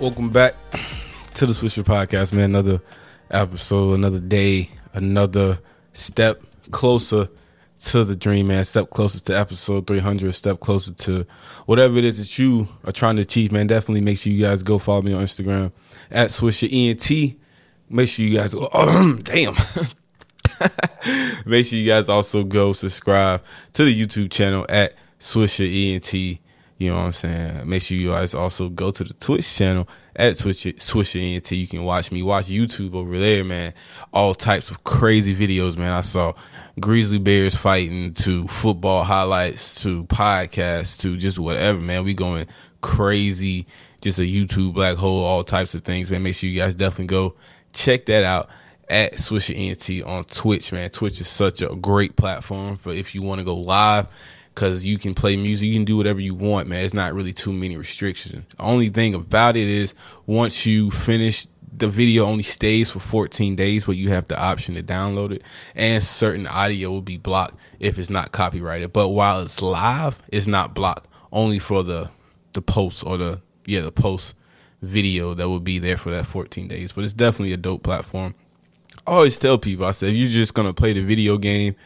Welcome back to the Swisher Podcast, man. Another episode, another day, another step closer to the dream, man. Step closer to episode 300, step closer to whatever it is that you are trying to achieve, man. Definitely make sure you guys go follow me on Instagram at Swisher ENT. Make sure you guys go, damn. make sure you guys also go subscribe to the YouTube channel at Swisher ENT. You know what I'm saying? Make sure you guys also go to the Twitch channel at Twitch Swisher ENT. You can watch me watch YouTube over there, man. All types of crazy videos, man. I saw grizzly bears fighting to football highlights to podcasts to just whatever, man. We going crazy. Just a YouTube black hole, all types of things, man. Make sure you guys definitely go check that out at Swisher ENT on Twitch, man. Twitch is such a great platform for if you want to go live because you can play music, you can do whatever you want, man. It's not really too many restrictions. The only thing about it is once you finish the video only stays for 14 days, but you have the option to download it, and certain audio will be blocked if it's not copyrighted. But while it's live, it's not blocked. Only for the the post or the yeah the post video that will be there for that 14 days. But it's definitely a dope platform. I always tell people, I said, if you're just gonna play the video game,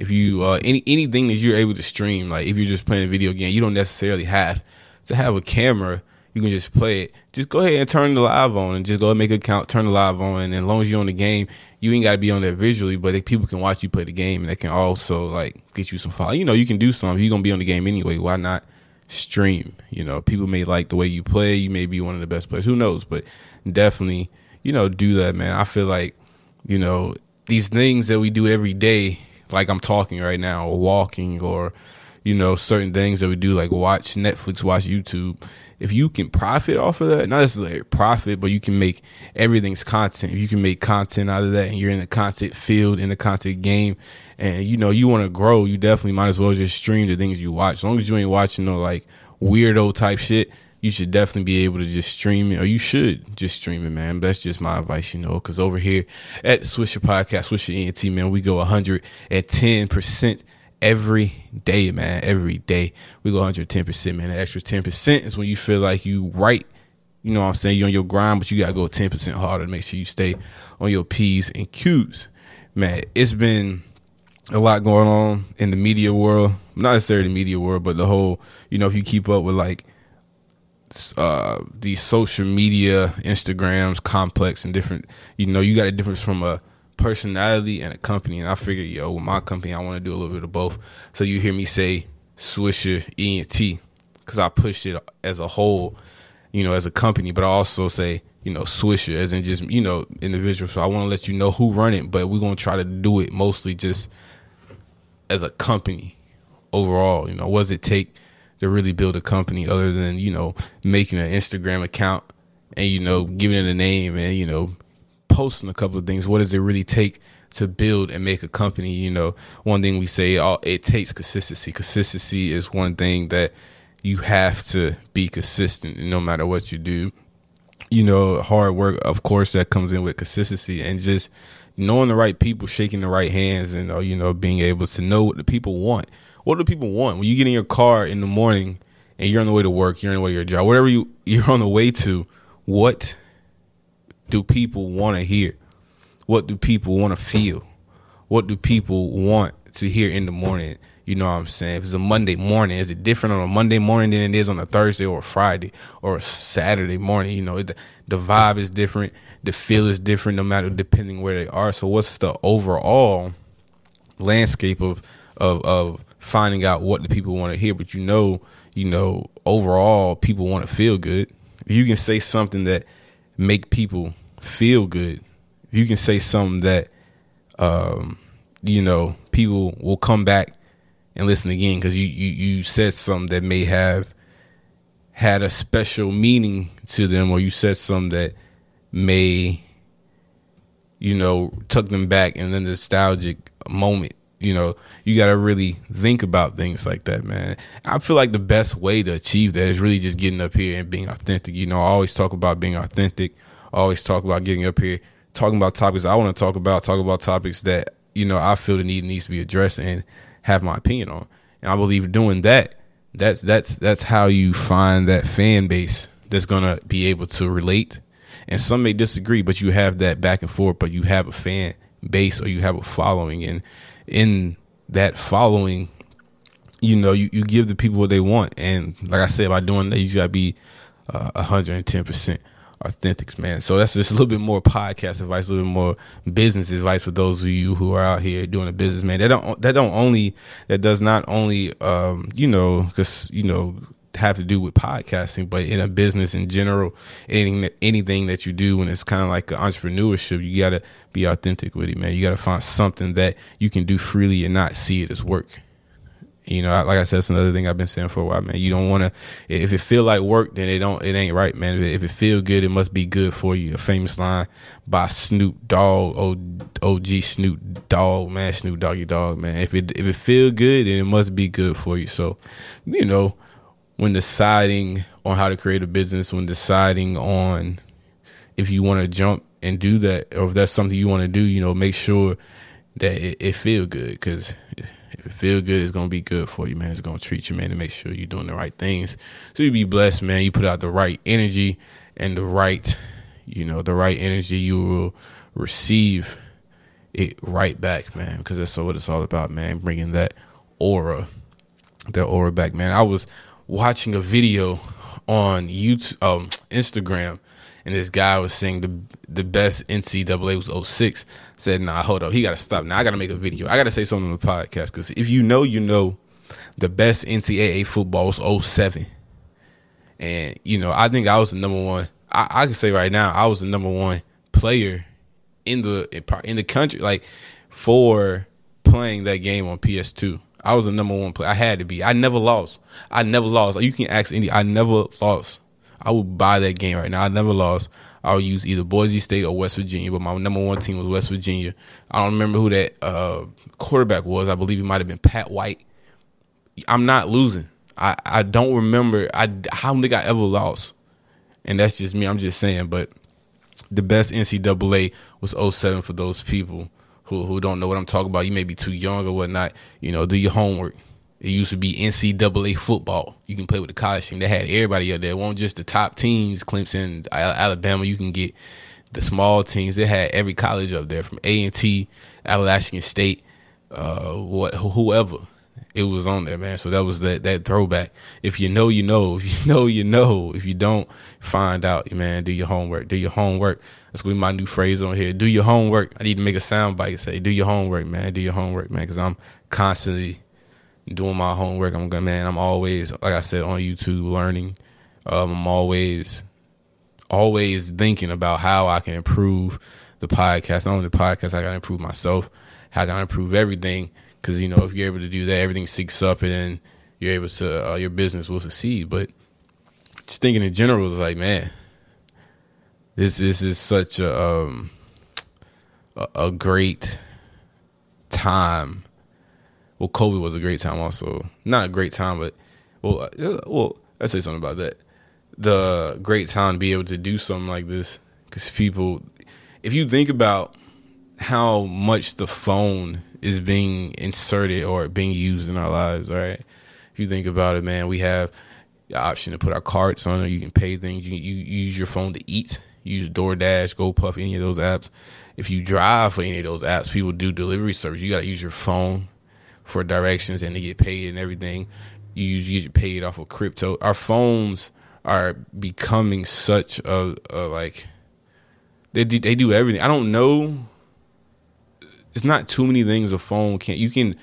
if you uh, any anything that you're able to stream, like if you're just playing a video game, you don't necessarily have to have a camera. You can just play it. Just go ahead and turn the live on, and just go and make an account, turn the live on, and as long as you're on the game, you ain't got to be on there visually, but they, people can watch you play the game, and they can also like get you some follow. You know, you can do something. You're gonna be on the game anyway. Why not stream? You know, people may like the way you play. You may be one of the best players. Who knows? But definitely, you know, do that, man. I feel like you know these things that we do every day like I'm talking right now or walking or you know certain things that we do like watch Netflix, watch YouTube. If you can profit off of that, not necessarily profit, but you can make everything's content. If you can make content out of that and you're in the content field, in the content game, and you know you want to grow, you definitely might as well just stream the things you watch. As long as you ain't watching no like weirdo type shit, you should definitely be able to just stream it, or you should just stream it, man. That's just my advice, you know, because over here at Swisher Podcast, Swisher ENT, man, we go 110% every day, man. Every day. We go 110%, man. The extra 10% is when you feel like you right. You know what I'm saying? You're on your grind, but you got to go 10% harder to make sure you stay on your P's and Q's. Man, it's been a lot going on in the media world. Not necessarily the media world, but the whole, you know, if you keep up with like uh, the social media, Instagrams, complex, and different. You know, you got a difference from a personality and a company. And I figured, yo, with my company, I want to do a little bit of both. So you hear me say Swisher ENT because I pushed it as a whole, you know, as a company, but I also say, you know, Swisher as in just, you know, individual. So I want to let you know who run it, but we're going to try to do it mostly just as a company overall. You know, what does it take to really build a company other than you know making an Instagram account and you know giving it a name and you know posting a couple of things. What does it really take to build and make a company? You know, one thing we say oh, it takes consistency. Consistency is one thing that you have to be consistent no matter what you do. You know, hard work, of course, that comes in with consistency and just knowing the right people, shaking the right hands, and uh, you know, being able to know what the people want. What do people want when you get in your car in the morning and you're on the way to work, you're on the way to your job, whatever you you're on the way to? What do people want to hear? What do people want to feel? What do people want to hear in the morning? You know what I'm saying? If it's a Monday morning, is it different on a Monday morning than it is on a Thursday or a Friday or a Saturday morning? You know, it, the vibe is different, the feel is different, no matter depending where they are. So, what's the overall landscape of of of finding out what the people want to hear? But you know, you know, overall, people want to feel good. If you can say something that make people feel good, if you can say something that, um, you know, people will come back and listen again because you, you you said something that may have had a special meaning to them, or you said something that may, you know, took them back in the nostalgic moment. You know, you got to really think about things like that, man. I feel like the best way to achieve that is really just getting up here and being authentic. You know, I always talk about being authentic. I always talk about getting up here, talking about topics I want to talk about, talk about topics that, you know, I feel the need needs to be addressed and have my opinion on. And I believe doing that that's that's that's how you find that fan base that's gonna be able to relate. And some may disagree, but you have that back and forth. But you have a fan base or you have a following, and in that following, you know, you, you give the people what they want. And like I said, by doing that, you gotta be uh, hundred and ten percent authentics, man. So that's just a little bit more podcast advice, a little bit more business advice for those of you who are out here doing a business, man. That don't that don't only that does not only um, you know, because you know have to do with podcasting, but in a business in general, anything that, anything that you do, and it's kind of like entrepreneurship, you got to be authentic with it, man. You got to find something that you can do freely and not see it as work. You know, like I said, that's another thing I've been saying for a while, man. You don't want to. If it feel like work, then it don't. It ain't right, man. If it feel good, it must be good for you. A famous line by Snoop Dogg, OG Snoop Dogg, man. Snoop Doggy Dogg, man. If it if it feel good, then it must be good for you. So, you know, when deciding on how to create a business, when deciding on if you want to jump and do that, or if that's something you want to do, you know, make sure that it, it feel good because if it feel good, it's gonna be good for you, man. It's gonna treat you, man, to make sure you're doing the right things. So you be blessed, man. You put out the right energy and the right, you know, the right energy. You will receive it right back, man. Because that's what it's all about, man. Bringing that aura, that aura back, man. I was watching a video on YouTube, um, Instagram and this guy was saying the the best NCAA was 06. Said, nah, hold up, he got to stop. Now I got to make a video. I got to say something on the podcast because if you know, you know, the best NCAA football was 07. And you know, I think I was the number one. I, I can say right now, I was the number one player in the in the country, like for playing that game on PS2. I was the number one player. I had to be. I never lost. I never lost. You can ask any. I never lost. I would buy that game right now. I never lost. I would use either Boise State or West Virginia, but my number one team was West Virginia. I don't remember who that uh, quarterback was. I believe it might have been Pat White. I'm not losing. I, I don't remember. I, I don't think I ever lost. And that's just me. I'm just saying. But the best NCAA was 07 for those people who, who don't know what I'm talking about. You may be too young or whatnot. You know, do your homework. It used to be NCAA football. You can play with the college team. They had everybody up there. It wasn't just the top teams, Clemson, Alabama. You can get the small teams. They had every college up there from A and T, Appalachian State, uh, what whoever. It was on there, man. So that was that that throwback. If you know, you know. If you know, you know. If you don't, find out, man. Do your homework. Do your homework. That's gonna be my new phrase on here. Do your homework. I need to make a sound bite say, "Do your homework, man. Do your homework, man." Because I'm constantly doing my homework. I'm good, man. I'm always, like I said, on YouTube learning. Um, I'm always, always thinking about how I can improve the podcast. Not only the podcast, I got to improve myself. How I can improve everything? Because you know, if you're able to do that, everything syncs up, and then you're able to, uh, your business will succeed. But just thinking in general is like, man, this this is such a um, a, a great time well, COVID was a great time also. Not a great time, but well, uh, well, let's say something about that. The great time to be able to do something like this because people, if you think about how much the phone is being inserted or being used in our lives, right? If you think about it, man, we have the option to put our cards on it. You can pay things. You, you use your phone to eat. use DoorDash, GoPuff, any of those apps. If you drive for any of those apps, people do delivery service. You got to use your phone for directions and to get paid and everything. You usually get paid off of crypto. Our phones are becoming such a, a like they do, they do everything. I don't know. It's not too many things a phone can't. You can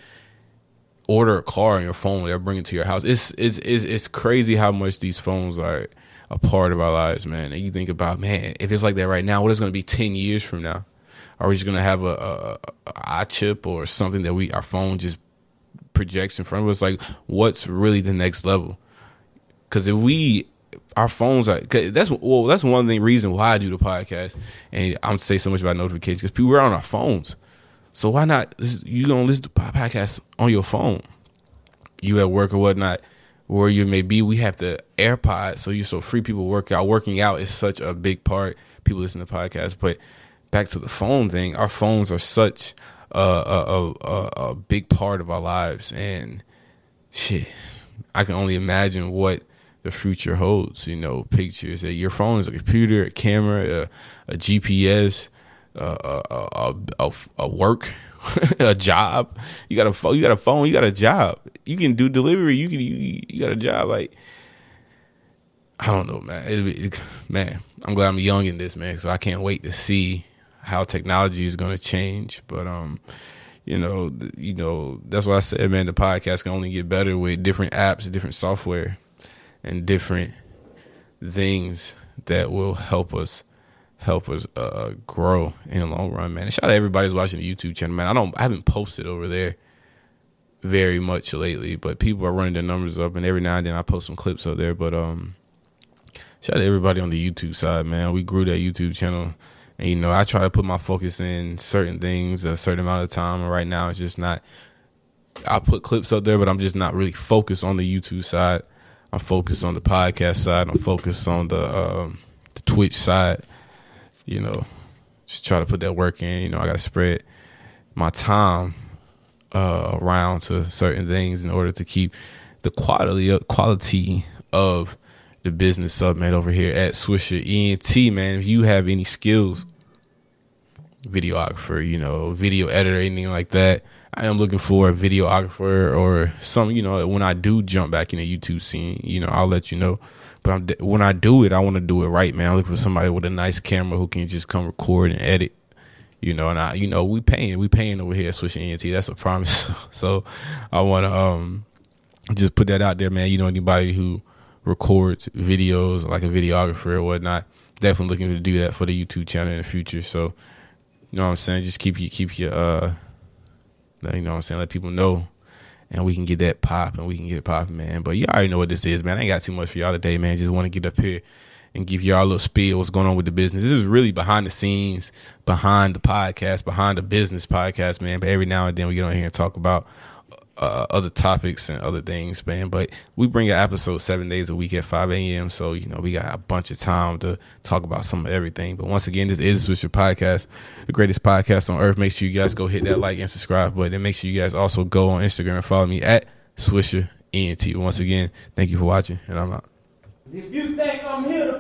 order a car on your phone. They'll bring it to your house. It's it's it's, it's crazy how much these phones are a part of our lives, man. And you think about, man, if it's like that right now, what is going to be ten years from now? Are we just going to have a, a, a, a chip or something that we our phone just projects in front of us. Like, what's really the next level? Because if we, our phones are that's well, that's one thing reason why I do the podcast, and I'm say so much about notifications because people are on our phones. So why not? You gonna listen to podcasts on your phone? You at work or whatnot, where you may be. We have the AirPods, so you so free people work out. Working out is such a big part. People listen to podcasts, but back to the phone thing, our phones are such a, a, a, a big part of our lives, and shit, I can only imagine what the future holds. You know, pictures. That your phone is a computer, a camera, a, a GPS, a, a, a, work, a job. You got a phone. You got a phone. You got a job. You can do delivery. You can. You, you got a job. Like I don't know, man. It, it, man, I'm glad I'm young in this, man. So I can't wait to see how technology is going to change. But um, you know, you know, that's why I said, man, the podcast can only get better with different apps, different software, and different things that will help us help us uh, grow in the long run, man. And shout out to everybody who's watching the YouTube channel, man. I don't, I haven't posted over there very much lately, but people are running their numbers up, and every now and then I post some clips up there. But um, shout out to everybody on the YouTube side, man. We grew that YouTube channel and, you know, I try to put my focus in certain things a certain amount of time. And right now, it's just not. I put clips up there, but I'm just not really focused on the YouTube side. I'm focused on the podcast side. I'm focused on the, um, the Twitch side. You know, just try to put that work in. You know, I got to spread my time uh, around to certain things in order to keep the quality quality of the business up, man, over here at Swisher ENT, man. If you have any skills, videographer, you know, video editor, anything like that, I am looking for a videographer or some, you know, when I do jump back in the YouTube scene, you know, I'll let you know. But I'm, when I do it, I want to do it right, man. I'm looking for somebody with a nice camera who can just come record and edit, you know. And I, you know, we paying, we paying over here at Swisher ENT. That's a promise. so I want to um just put that out there, man. You know, anybody who records videos like a videographer or whatnot. Definitely looking to do that for the YouTube channel in the future. So, you know what I'm saying? Just keep you keep your uh you know what I'm saying, let people know and we can get that pop and we can get it popping, man. But you already know what this is, man. I ain't got too much for y'all today, man. Just want to get up here and give y'all a little spiel what's going on with the business. This is really behind the scenes, behind the podcast, behind the business podcast, man. But every now and then we get on here and talk about uh, other topics and other things, man. But we bring an episode seven days a week at 5 a.m. So, you know, we got a bunch of time to talk about some of everything. But once again, this is Swisher Podcast, the greatest podcast on earth. Make sure you guys go hit that like and subscribe button. Make sure you guys also go on Instagram and follow me at Swisher ENT. Once again, thank you for watching, and I'm out. If you think I'm here to